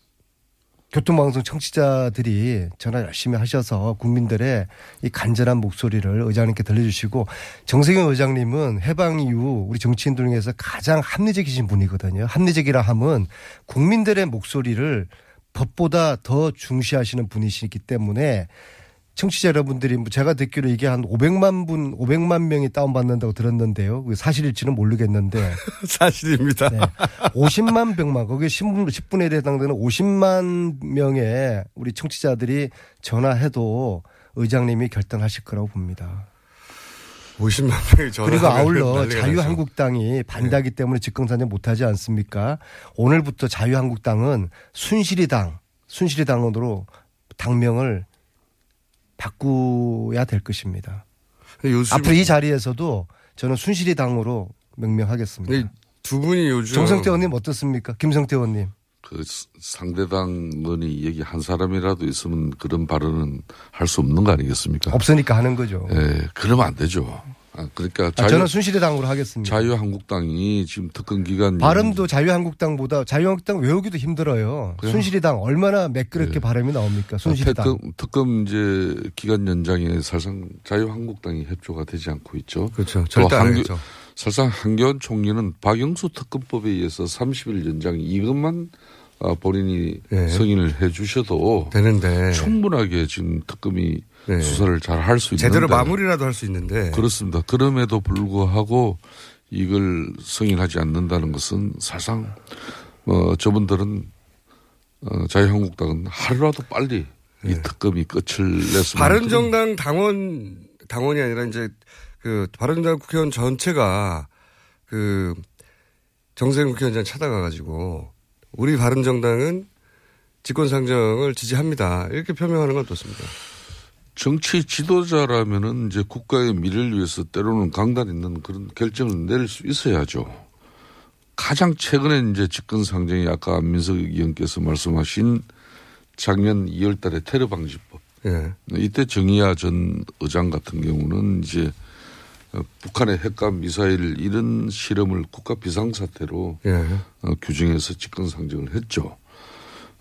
교통방송 청취자들이 전화 열심히 하셔서 국민들의 이 간절한 목소리를 의장님께 들려주시고 정세균 의장님은 해방 이후 우리 정치인들 중에서 가장 합리적이신 분이거든요. 합리적이라 함은 국민들의 목소리를 법보다 더 중시하시는 분이시기 때문에 청취자 여러분들이 뭐 제가 듣기로 이게 한 500만 분, 500만 명이 다운받는다고 들었는데요. 사실일지는 모르겠는데. 사실입니다. 50만 병만, 거기에 10분, 10분에 해당되는 50만 명의 우리 청취자들이 전화해도 의장님이 결단하실 거라고 봅니다. 50만 명이 전화. 그리고 아울러 자유한국당이 반대하기 때문에 직권상정 못하지 않습니까? 오늘부터 자유한국당은 순실이당, 순실이당으로 당명을 바꾸어야 될 것입니다. 요즘- 앞으로 이 자리에서도 저는 순실이 당으로 명명하겠습니다. 두 분이 요즘 정성태 의원님 어떻습니까? 김성태 의원님. 그 상대당 의원이 얘기 한 사람이라도 있으면 그런 발언은 할 수 없는 거 아니겠습니까? 없으니까 하는 거죠. 예, 그러면 안 되죠. 아, 그러니까 아, 저는 순실이당으로 하겠습니다. 자유한국당이 지금 특권 기간 발음도 자유한국당보다 자유한국당 외우기도 힘들어요. 그래요? 순실이당 얼마나 매끄럽게 발음이 나옵니까? 순실이당. 아, 특검, 특검 이제 기간 연장에 사실상 자유한국당이 협조가 되지 않고 있죠. 그렇죠. 또 절대 안 했죠. 사실상 한교안 총리는 박영수 특검법에 의해서 30일 연장 이것만 어, 본인이 네. 승인을 해 주셔도 되는데 충분하게 지금 특검이 네. 수사를 잘 할 수 있는데 제대로 마무리라도 할 수 있는데 그렇습니다. 그럼에도 불구하고 이걸 승인하지 않는다는 것은 사실상 어, 저분들은 어, 자유한국당은 하루라도 빨리 이 특검이 끝을 네. 바른정당 당원 당원이 아니라 이제 그 바른정당 국회의원 전체가 그 정세균 국회의원장 찾아가가지고 우리 바른정당은 직권상정을 지지합니다. 이렇게 표명하는 건 어떻습니까? 정치 지도자라면은 이제 국가의 미래를 위해서 때로는 강단 있는 그런 결정을 내릴 수 있어야죠. 가장 최근에 이제 집권 상정이 아까 안민석 의원께서 말씀하신 작년 2월 달에 테러 방지법. 예. 이때 정의아 전 의장 같은 경우는 이제 어, 북한의 핵과 미사일 이런 실험을 국가 비상사태로 예. 어, 규정해서 직권 상정을 했죠.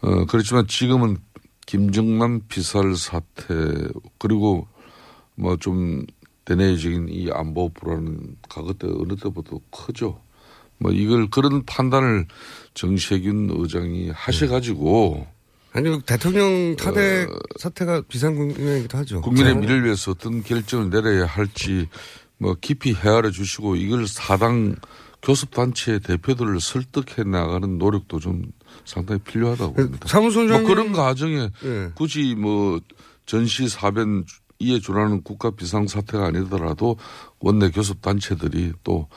어, 그렇지만 지금은 김정남 비살 사태 그리고 뭐 좀 대내적인 이 안보 불안은 과거 때 어느 때보다도 크죠. 뭐 이걸 그런 판단을 정세균 의장이 하셔가지고 아니 대통령 타대 사태가 비상국면이기도 하죠. 국민의 미래를 위해서 어떤 결정을 내려야 할지 뭐 깊이 헤아려 주시고 이걸 사당 교섭단체 대표들을 설득해 나가는 노력도 좀 상당히 필요하다고 봅니다. 사무총장님 뭐 그런 과정에 예. 굳이 뭐 전시 사변 이에 준하는 국가 비상 사태가 아니더라도 원내 교섭 단체들이 또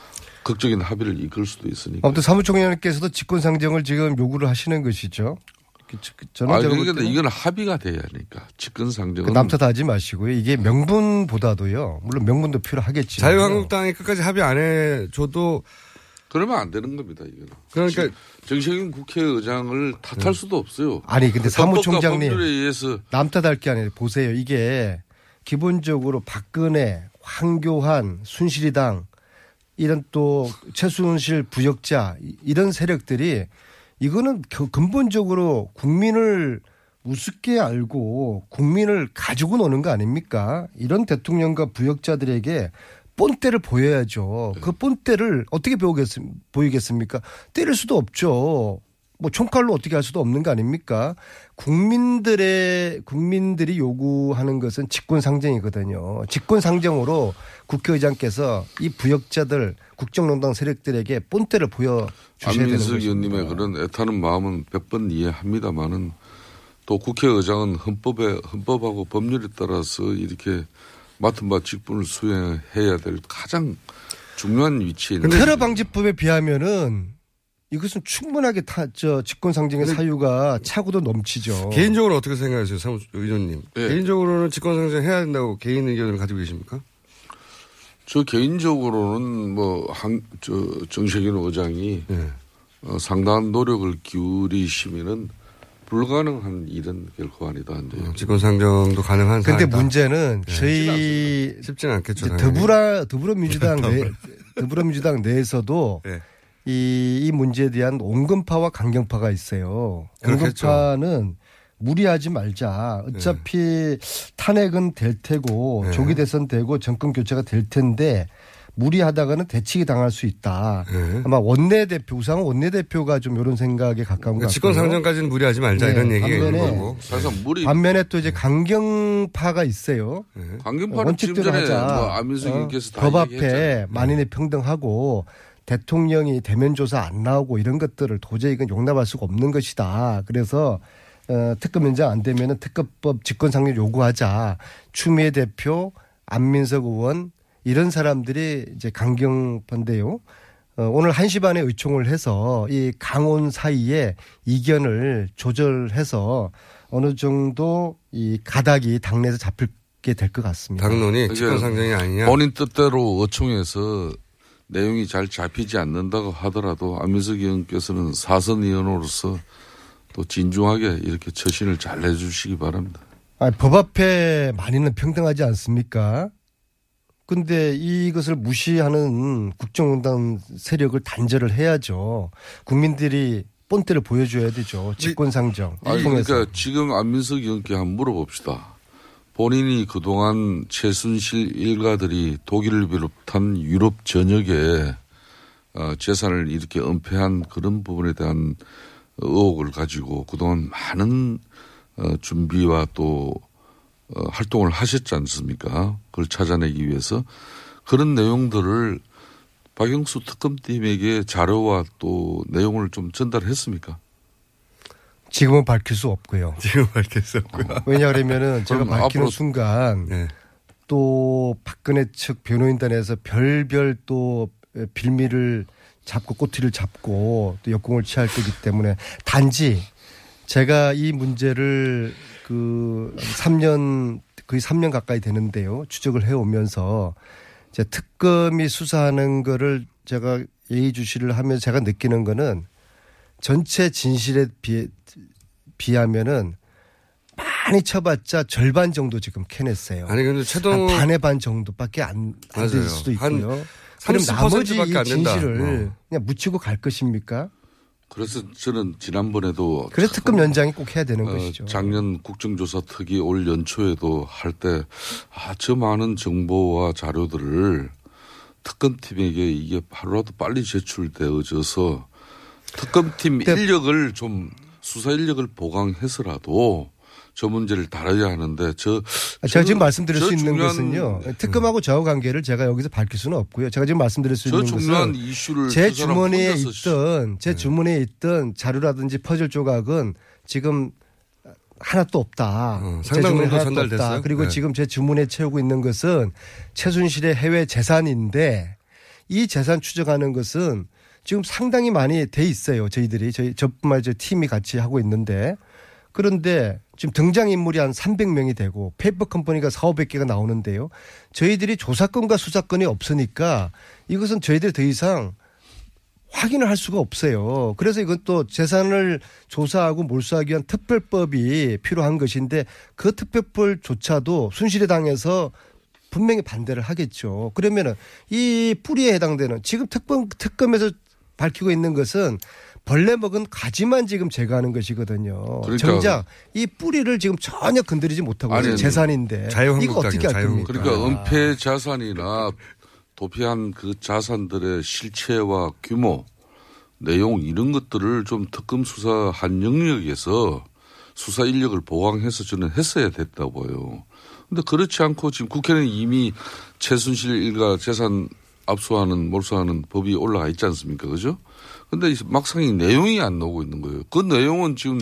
극적인 합의를 이끌 수도 있으니까. 아무튼 사무총장님께서도 직권 상정을 지금 요구를 하시는 것이죠. 그- 그- 저는 아, 그러니까 이건 합의가 돼야 하니까 직권 상정은 그 남탓 하지 마시고요. 이게 명분보다도요. 물론 명분도 필요하겠지. 자유한국당이 끝까지 합의 안 해줘도 그러면 안 되는 겁니다. 이거는. 그러니까 정세균 국회의장을 탓할 수도 없어요. 아니 근데 사무총장님 남탓할 게 아니라 보세요. 이게 기본적으로 박근혜, 황교안, 순실이당 이런 또 최순실 부역자 이- 이런 세력들이 이거는 겨- 근본적으로 국민을 우습게 알고 국민을 가지고 노는 거 아닙니까? 이런 대통령과 부역자들에게 본때를 보여야죠. 그 본때를 어떻게 배우겠, 보이겠습니까? 때릴 수도 없죠. 뭐 총칼로 어떻게 할 수도 없는 거 아닙니까? 국민들의 국민들이 요구하는 것은 직권 상정이거든요. 직권 상정으로 국회의장께서 이 부역자들 국정농단 세력들에게 본때를 보여 주셔야 되는 안민석 거죠. 의원님의 그런 애타는 마음은 백번 이해합니다만은 또 국회의장은 헌법에 헌법하고 법률에 따라서 이렇게 맡은 바 직분을 수행해야 될 가장 중요한 위치에 있는 테러 방지법에 비하면은 이것은 충분하게 타, 저 직권상정의 사유가 차고도 넘치죠. 개인적으로 어떻게 생각하세요, 사무 의원님? 예. 개인적으로는 직권상정 해야 된다고 개인 의견을 가지고 계십니까? 저 개인적으로는 뭐 한 저 정세균 의장이 예. 어, 상당한 노력을 기울이시면은 불가능한 일은 결코 아니다. 이제 어, 직권 상정도 가능한 근데 사안이다. 문제는 예. 저희 쉽지는 않겠죠. 더불어 더불어민주당 내 더불어민주당 내에서도 예. 이, 이 문제에 대한 온건파와 강경파가 있어요. 그렇겠죠. 온건파는 무리하지 말자. 어차피 탄핵은 될 테고 네. 조기 대선 되고 정권 교체가 될 텐데 무리하다가는 대치기 당할 수 있다. 네. 아마 원내대표 우상호 원내대표가 좀 이런 생각에 가까운 것 같고요. 직권상정까지는 무리하지 말자 네, 이런 얘기가 있는 거고. 사실상 무리 반면에 또 이제 강경파가 있어요. 강경파는 지금 전에 뭐 안민석 의원께서 다 어, 법 앞에 얘기했잖아요. 만인의 평등하고 대통령이 대면 조사 안 나오고 이런 것들을 도저히 이건 용납할 수가 없는 것이다. 그래서 어, 특검 연장 안 되면은 특검법 직권상정 요구하자. 추미애 대표, 안민석 의원 이런 사람들이 이제 강경파인데요. 어, 오늘 1시 반에 의총을 해서 이 강원 사이에 이견을 조절해서 어느 정도 이 가닥이 당내에서 잡힐 게 될 것 같습니다. 당론이 이제 직권 상정이 아니냐. 본인 뜻대로 어총에서 내용이 잘 잡히지 않는다고 하더라도 안민석 의원께서는 사선 의원으로서 또 진중하게 이렇게 처신을 잘 해주시기 바랍니다. 아니, 법 앞에 많이는 평등하지 않습니까? 근데 이것을 무시하는 국정농단 세력을 단절을 해야죠. 국민들이 본때를 보여줘야 되죠. 직권상정 아니, 통해서. 그러니까 지금 안민석 의원께 한번 물어봅시다. 본인이 그동안 최순실 일가들이 독일을 비롯한 유럽 전역에 어, 재산을 이렇게 은폐한 그런 부분에 대한 의혹을 가지고 그동안 많은 어, 준비와 또 어, 활동을 하셨지 않습니까? 그걸 찾아내기 위해서 그런 내용들을 박영수 특검팀에게 자료와 또 내용을 좀 전달했습니까? 지금은 밝힐 수 없고요. 지금 밝힐 수 없고요. 왜냐하면은 제가 밝히는 앞으로- 순간 네. 또 박근혜 측 변호인단에서 별별 또 빌미를 잡고 꼬투리를 잡고 또 역공을 취할 거기 때문에 단지 제가 이 문제를 그 3년 거의 3년 가까이 되는데요. 추적을 해 오면서 이제 특검이 수사하는 거를 제가 예의주시를 하면서 제가 느끼는 거는 전체 진실에 비해 비하면은 많이 쳐봤자 절반 정도 지금 캐냈어요. 아니 근데 최동 한 반의 반 정도밖에 안될 맞아요. 수도 한 있고요. 그럼 30% 나머지 안. 진실을 어. 그냥 묻히고 갈 것입니까? 그래서 저는 지난번에도 그래서 특검 연장이 꼭 해야 되는 어, 것이죠. 작년 국정조사 특위 올 연초에도 할 때, 아, 저 많은 정보와 자료들을 특검팀에게 이게 하루라도 빨리 제출되어져서 특검팀 네. 인력을 좀 수사 인력을 보강해서라도 저 문제를 다뤄야 하는데 저 아, 제가 지금 저- 말씀드릴 저수 있는 것은요. 특검하고 저하 관계를 제가 여기서 밝힐 수는 없고요. 제가 지금 말씀드릴 수저 있는 것은 이슈를 제저 사람 주머니에 있던 제 주머니에 있던 자료라든지 퍼즐 조각은 지금 하나도 없다. 제 어, 상당 주머니에 정도 하나도? 없다. 그리고 네. 지금 제 주머니에 채우고 있는 것은 최순실의 해외 재산인데 이 재산 추적하는 것은 지금 상당히 많이 돼 있어요. 저희들이 저희 저뿐만 저 팀이 같이 하고 있는데 그런데 지금 등장 인물이 한 300명이 되고 페이퍼 컴퍼니가 4, 500개가 나오는데요. 저희들이 조사권과 수사권이 없으니까 이것은 저희들이 더 이상 확인을 할 수가 없어요. 그래서 이건 또 재산을 조사하고 몰수하기 위한 특별법이 필요한 것인데 그 특별법조차도 순실의당에서 분명히 반대를 하겠죠. 그러면은 이 뿌리에 해당되는 지금 특검 특검에서 밝히고 있는 것은 벌레 먹은 가지만 지금 제거하는 것이거든요. 그러니까 정작 이 뿌리를 지금 전혀 건드리지 못하고 아니, 있어요. 재산인데 이거 어떻게 할 겁니까? 그러니까 은폐 자산이나 도피한 그 자산들의 실체와 규모, 내용 이런 것들을 좀 특검 수사 한 영역에서 수사 인력을 보강해서 저는 했어야 됐다고 봐요. 근데 그렇지 않고 지금 국회는 이미 최순실 일가 재산 압수하는 몰수하는 법이 올라가 있지 않습니까? 그죠? 근데 이 막상 이 내용이 안 나오고 있는 거예요. 그 내용은 지금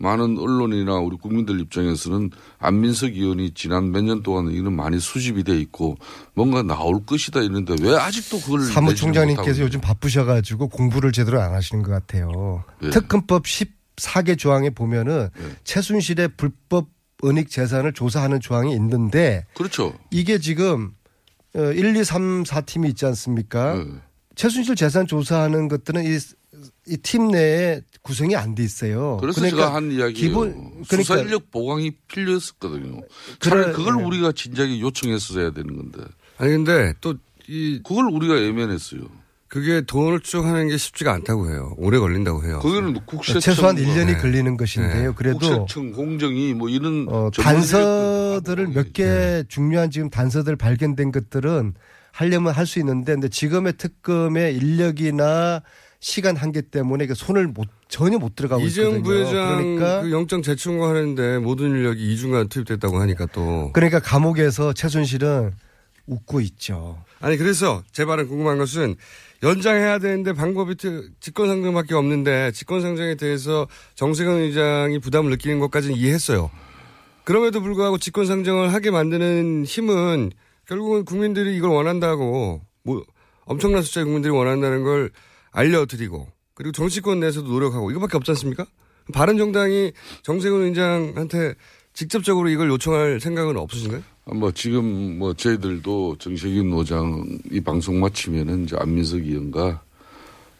많은 언론이나 우리 국민들 입장에서는 안민석 의원이 지난 몇 년 동안 이런 많이 수집이 돼 있고 뭔가 나올 것이다 이런데 왜 아직도 그걸 사무총장님께서 요즘 바쁘셔가지고 공부를 제대로 안 하시는 것 같아요. 예. 특검법 14개 조항에 보면은 최순실의 불법 은닉 재산을 조사하는 조항이 있는데 그렇죠. 이게 지금 어, 1, 2, 3, 4팀이 있지 않습니까? 네. 최순실 재산 조사하는 것들은 이, 이팀 내에 구성이 안 돼 있어요. 그래서 그러니까 제가 한 이야기예요. 기본 수사 그러니까 인력 보강이 필요했었거든요. 차라리 그래, 그걸 네. 우리가 진작에 요청했어야 되는 건데. 아니 근데 또 이 그걸 우리가 애면했어요. 그게 돈을 쭉 하는 게 쉽지가 않다고 해요. 오래 걸린다고 해요. 거기는 국세청 최소한 뭐 1년이 네. 걸리는 것인데요. 그래도 국세청 공정이 뭐 이런 어, 단서들을 몇 개 중요한 지금 단서들 발견된 것들은 하려면 할 수 있는데 근데 지금의 특검의 인력이나 시간 한계 때문에 이게 손을 못 전혀 못 들어가고 이재용 있거든요. 부회장 그러니까 그 영장 재청구하는데 모든 인력이 이중간 투입됐다고 하니까 또 그러니까 감옥에서 최순실은 웃고 있죠. 아니 그래서 제 말은 궁금한 것은 연장해야 되는데 방법이 트- 직권상정밖에 없는데 직권상정에 대해서 정세균 의장이 부담을 느끼는 것까지는 이해했어요. 그럼에도 불구하고 직권상정을 하게 만드는 힘은 결국은 국민들이 이걸 원한다고 뭐 엄청난 숫자의 국민들이 원한다는 걸 알려드리고 그리고 정치권 내에서도 노력하고 이거밖에 없지 않습니까? 바른정당이 정세균 의장한테 직접적으로 이걸 요청할 생각은 없으신가요? 뭐 지금 뭐 저희들도 정세균 노장 이 방송 마치면은 이제 안민석 의원과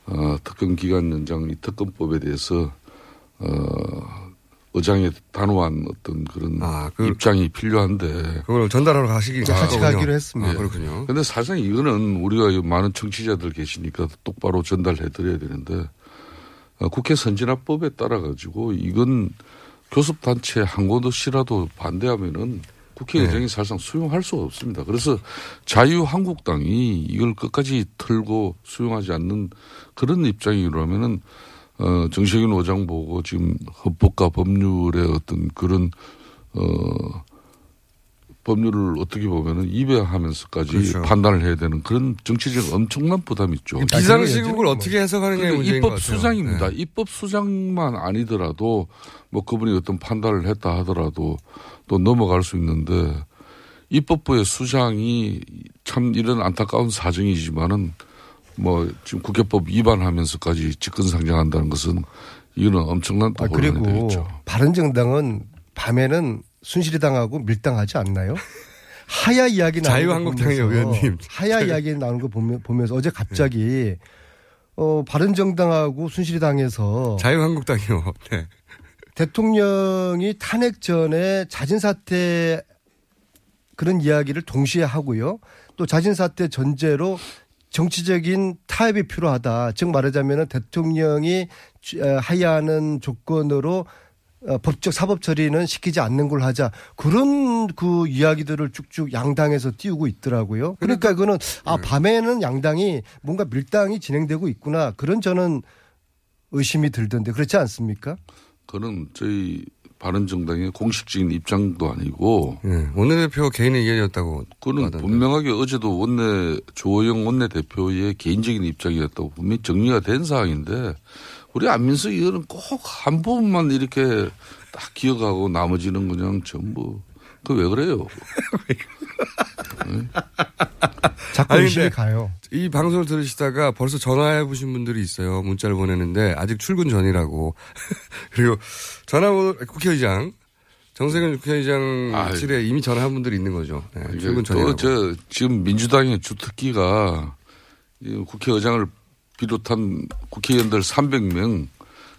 어, 특검 기간 연장 이 특검법에 대해서 어, 의장의 단호한 어떤 그런 입장이 필요한데 그걸 전달하러 가시기 같이 가기로 했습니다. 아, 그렇군요. 근데 사실상 이거는 우리가 이 많은 청취자들 계시니까 똑바로 전달해 드려야 되는데 어, 국회 선진화법에 따라 가지고 이건 교섭단체 한 곳이라도 반대하면은 국회의장이 네. 사실상 수용할 수가 없습니다. 그래서 자유한국당이 이걸 끝까지 털고 수용하지 않는 그런 입장이라면은 어, 정세균 의장 보고 지금 헌법과 법률의 어떤 그런 어, 법률을 어떻게 보면은 입에하면서까지 그렇죠. 판단을 해야 되는 그런 정치적 엄청난 부담이 있죠. 비상시국을 어떻게 해석하느냐의 문제인 것 입법. 수장입니다. 네. 입법 수장만 아니더라도 뭐 그분이 어떤 판단을 했다 하더라도 또 넘어갈 수 있는데 입법부의 수장이 참 이런 안타까운 사정이지만은 뭐 지금 국회법 위반하면서까지 직권상정한다는 것은 이거는 엄청난 또 아, 혼란이 그리고 되겠죠. 바른정당은 밤에는 순실이 당하고 밀당하지 않나요? 하야 이야기 나오는 자유한국당의 보면서 의원님. 하야 이야기 나오는 거 보면, 보면서 어제 갑자기 어, 바른정당하고 순실이 당에서 자유한국당이요. 네. 대통령이 탄핵 전에 자진 사퇴 그런 이야기를 동시에 하고요. 또 자진 사퇴 전제로 정치적인 타협이 필요하다. 즉 말하자면 대통령이 하야하는 조건으로 어, 법적 사법 처리는 시키지 않는 걸 하자 그런 그 이야기들을 쭉쭉 양당에서 띄우고 있더라고요. 그러니까 그거는 아 네. 밤에는 양당이 뭔가 밀당이 진행되고 있구나 그런 저는 의심이 들던데 그렇지 않습니까? 그는 저희 바른정당의 공식적인 입장도 아니고 네, 원내대표 개인의 의견이었다고 그는 하던데. 분명하게 어제도 원내 조호영 원내대표의 개인적인 입장이었다고 분명히 정리가 된 사항인데 우리 안민석 의원은 꼭 한 부분만 이렇게 딱 기억하고 나머지는 그냥 전부 그 왜 그래요? 자꾸 아니, 의심이 가요. 이 방송을 들으시다가 벌써 전화해 보신 분들이 있어요. 문자를 보내는데 아직 출근 전이라고. 그리고 전화번호 국회의장 정세균 국회의장실에 이미 전화한 분들이 있는 거죠. 네, 출근 전이라고. 또저 지금 민주당의 주특기가 이 국회의장을 비롯한 국회의원들 300명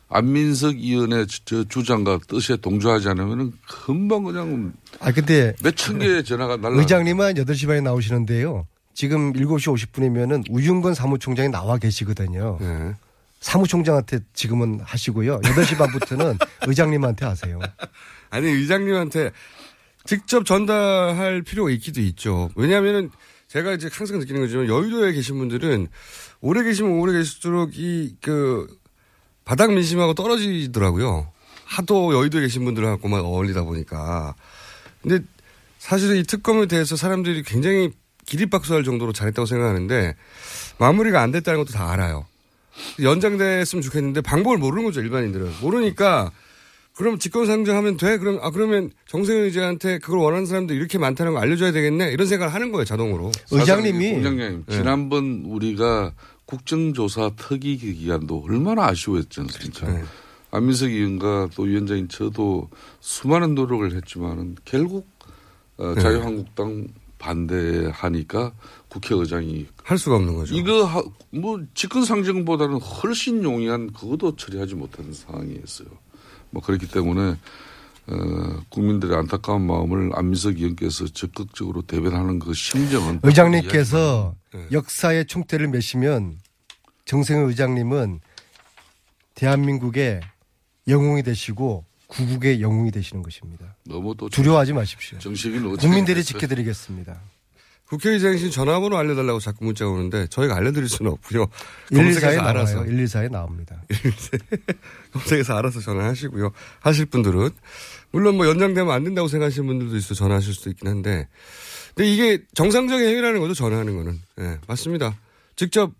안민석 의원의 저 주장과 뜻에 동조하지 않으면은 금방 그냥 아 근데 몇천 개의 전화가 날라. 의장님은 8시 반에 나오시는데요. 지금 7시 50분이면은 우윤건 사무총장이 나와 계시거든요. 네. 사무총장한테 지금은 하시고요. 8시 반부터는 의장님한테 하세요. 아니 의장님한테 직접 전달할 필요가 있기도 있죠. 왜냐하면은 제가 이제 항상 느끼는 거지만 여의도에 계신 분들은 오래 계시면 오래 계실수록 이 그 바닥 민심하고 떨어지더라고요. 하도 여의도에 계신 분들하고만 어울리다 보니까. 근데 사실은 이 특검에 대해서 사람들이 굉장히 기립박수할 정도로 잘했다고 생각하는데 마무리가 안 됐다는 것도 다 알아요. 연장됐으면 좋겠는데 방법을 모르는 거죠 일반인들은 모르니까 그럼 직권상정하면 돼? 그럼 아 그러면 정세현 의장한테 그걸 원하는 사람들 이렇게 많다는 거 알려줘야 되겠네 이런 생각을 하는 거예요 자동으로. 의장님이 공장장님 네. 지난번 우리가 국정조사 특위 기간도 얼마나 아쉬워했지 않습니까? 그렇죠. 네. 안민석 의원과 또 위원장인 저도 수많은 노력을 했지만은 결국 어, 네. 자유한국당 반대하니까 국회의장이 할 수가 없는 거죠. 이거 하, 뭐 직권 상정보다는 훨씬 용이한 그것도 처리하지 못하는 상황이었어요. 뭐 그렇기 때문에 어, 국민들의 안타까운 마음을 안민석 의원께서 적극적으로 대변하는 그 심정은 의장님께서 네. 역사의 총대를 메시면 정세현 의장님은 대한민국의 영웅이 되시고 구국의 영웅이 되시는 것입니다. 너무 또 두려워하지 마십시오. 정식인 국민들이 지켜드리겠습니다. 국회의장실 전화번호 알려달라고 자꾸 문자가 오는데 저희가 알려드릴 수는 없고요. 114에 검색해서 알아서 나와요. 114에 나옵니다. 검색해서 알아서 전화하시고요. 하실 분들은 물론 뭐 연장되면 안 된다고 생각하시는 분들도 있어 전화하실 수도 있긴 한데 근데 이게 정상적인 행위라는 거죠 전화하는 거는 예 맞습니다. 직접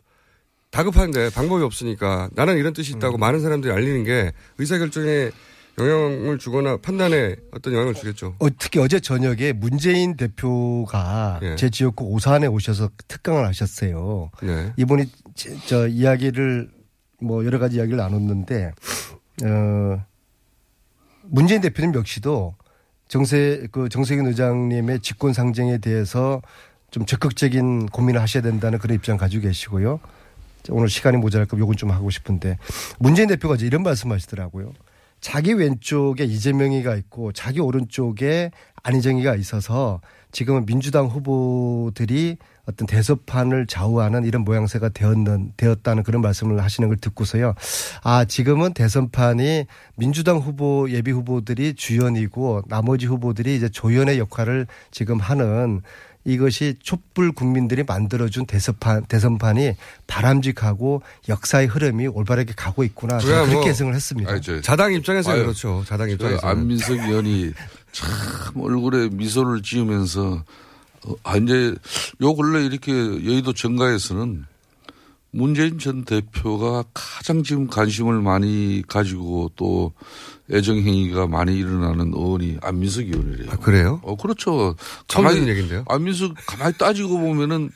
다급한데 방법이 없으니까 나는 이런 뜻이 있다고 음. 많은 사람들이 알리는 게 의사결정에 영향을 주거나 판단에 어떤 영향을 주겠죠. 어, 특히 어제 저녁에 문재인 대표가 예. 제 지역구 오산에 오셔서 특강을 하셨어요. 네. 이분이 제- 저 이야기를 뭐 여러 가지 이야기를 나눴는데 어 문재인 대표님 역시도 정세 그 정세균 의장님의 직권 상정에 대해서 좀 적극적인 고민을 하셔야 된다는 그런 입장 가지고 계시고요. 오늘 시간이 모자랄까 요건 좀 하고 싶은데 문재인 대표가 이제 이런 말씀하시더라고요. 자기 왼쪽에 이재명이가 있고 자기 오른쪽에 안희정이가 있어서 지금은 민주당 후보들이 어떤 대서판을 좌우하는 이런 모양새가 되었는 되었다는 그런 말씀을 하시는 걸 듣고서요. 아 지금은 대선판이 민주당 후보 예비 후보들이 주연이고 나머지 후보들이 이제 조연의 역할을 지금 하는 이것이 촛불 국민들이 만들어준 대선판 대선판이 바람직하고 역사의 흐름이 올바르게 가고 있구나 그렇게 뭐 해석을 했습니다. 아니, 저- 자당 입장에서 아유, 그렇죠. 자당 저 입장에서 안민석 의원이 참 얼굴에 미소를 지으면서 어, 아 이제 요 근래 이렇게 여의도 정가에서는 문재인 전 대표가 가장 지금 관심을 많이 가지고 또 애정행위가 많이 일어나는 의원이 안민석 의원이래요. 아, 그래요? 어 그렇죠. 가만히- 얘기인데요. 안민석 가만히 따지고 보면은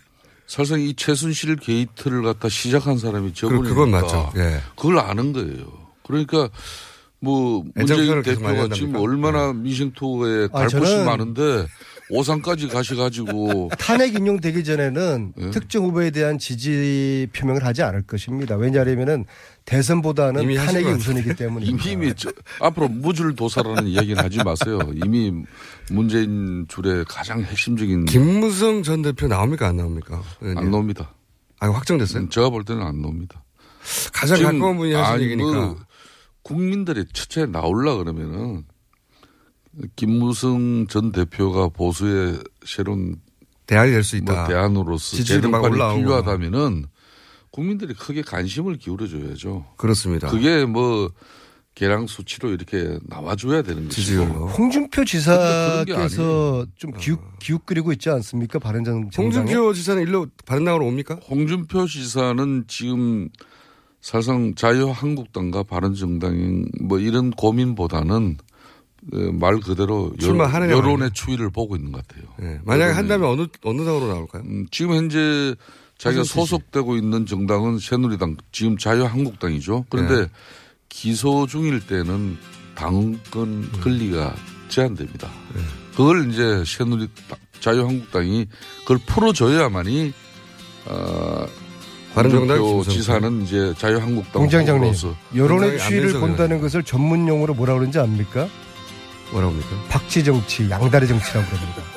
사실상 이 최순실 게이트를 갖다 시작한 사람이 저분이니까 그건 맞죠. 예. 그걸 아는 거예요. 그러니까 뭐 문재인 대표가 지금? 얼마나 민생투어에 아, 갈 곳이 저는- 많은데 오산까지 가셔가지고 탄핵 인용되기 전에는 예? 특정 후보에 대한 지지 표명을 하지 않을 것입니다. 왜냐하면은 대선보다는 이미 탄핵이 것 우선이기 때문에. 이미 저, 앞으로 무줄 도사라는 이야기는 하지 마세요. 이미 문재인 줄의 가장 핵심적인 김무성 전 대표 나옵니까 안 나옵니까? 안 나옵니다. 아 확정됐어요? 제가 볼 때는 안 나옵니다. 가장 가까운 분이 하신 아니, 얘기니까. 뭐 국민들이 첫째 나올라 그러면은 김무성 전 대표가 보수의 새로운 대안이 될 수 있다. 뭐 대안으로서 지지율이 막 재등판이 올라오고. 필요하다면은 국민들이 크게 관심을 기울여줘야죠. 그렇습니다. 그게 뭐 개량 수치로 이렇게 나와줘야 되는 것이고. 홍준표 지사께서 좀 기웃, 기웃거리고 있지 않습니까? 바른정 홍준표 지사는 일로 바른당으로 옵니까? 홍준표 지사는 지금 사실상 자유한국당과 바른정당 뭐 이런 고민보다는 어, 말 그대로 여- 출마하느냐 여론의. 추이를 보고 있는 것 같아요. 예. 만약에 한다면 어느 어느 당으로 나올까요? 음, 지금 현재 자기가? 소속되고 있는 정당은 새누리당, 지금 자유한국당이죠. 그런데 네. 기소 중일 때는 당권 음. 권리가 제한됩니다. 네. 그걸 이제 새누리 자유한국당이 그걸 풀어줘야만이 어, 바른정당. 지사는 이제 자유한국당 공장장님, 여론의 추이를. 본다는 것을 전문 용어로 뭐라 그러는지 압니까? 뭐라고 합니까? 박쥐 정치, 양다리 정치라고 그럽니다.